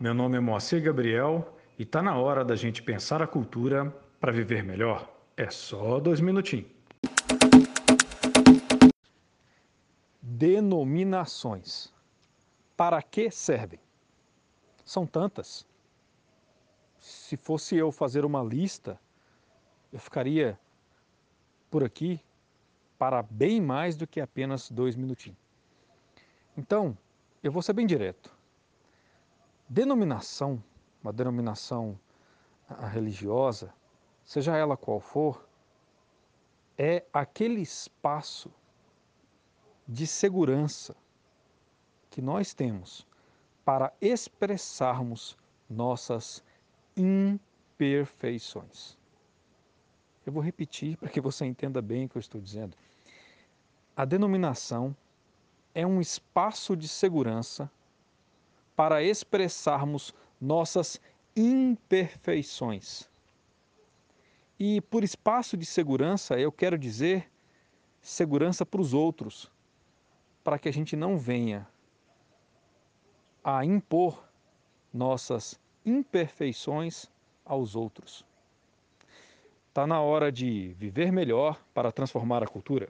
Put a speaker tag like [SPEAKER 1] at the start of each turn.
[SPEAKER 1] meu nome é Moacir Gabriel e tá na hora da gente pensar a cultura para viver melhor. É só dois minutinhos.
[SPEAKER 2] Denominações. Para que servem? São tantas. Se fosse eu fazer uma lista, eu ficaria por aqui para bem mais do que apenas dois minutinhos. Então, eu vou ser bem direto. Denominação, uma denominação religiosa, seja ela qual for, é aquele espaço de segurança que nós temos para expressarmos nossas imperfeições. Eu vou repetir para que você entenda bem o que eu estou dizendo. A denominação é um espaço de segurança para expressarmos nossas imperfeições. E por espaço de segurança, eu quero dizer segurança para os outros, para que a gente não venha a impor nossas imperfeições aos outros. Está na hora de viver melhor para transformar a cultura.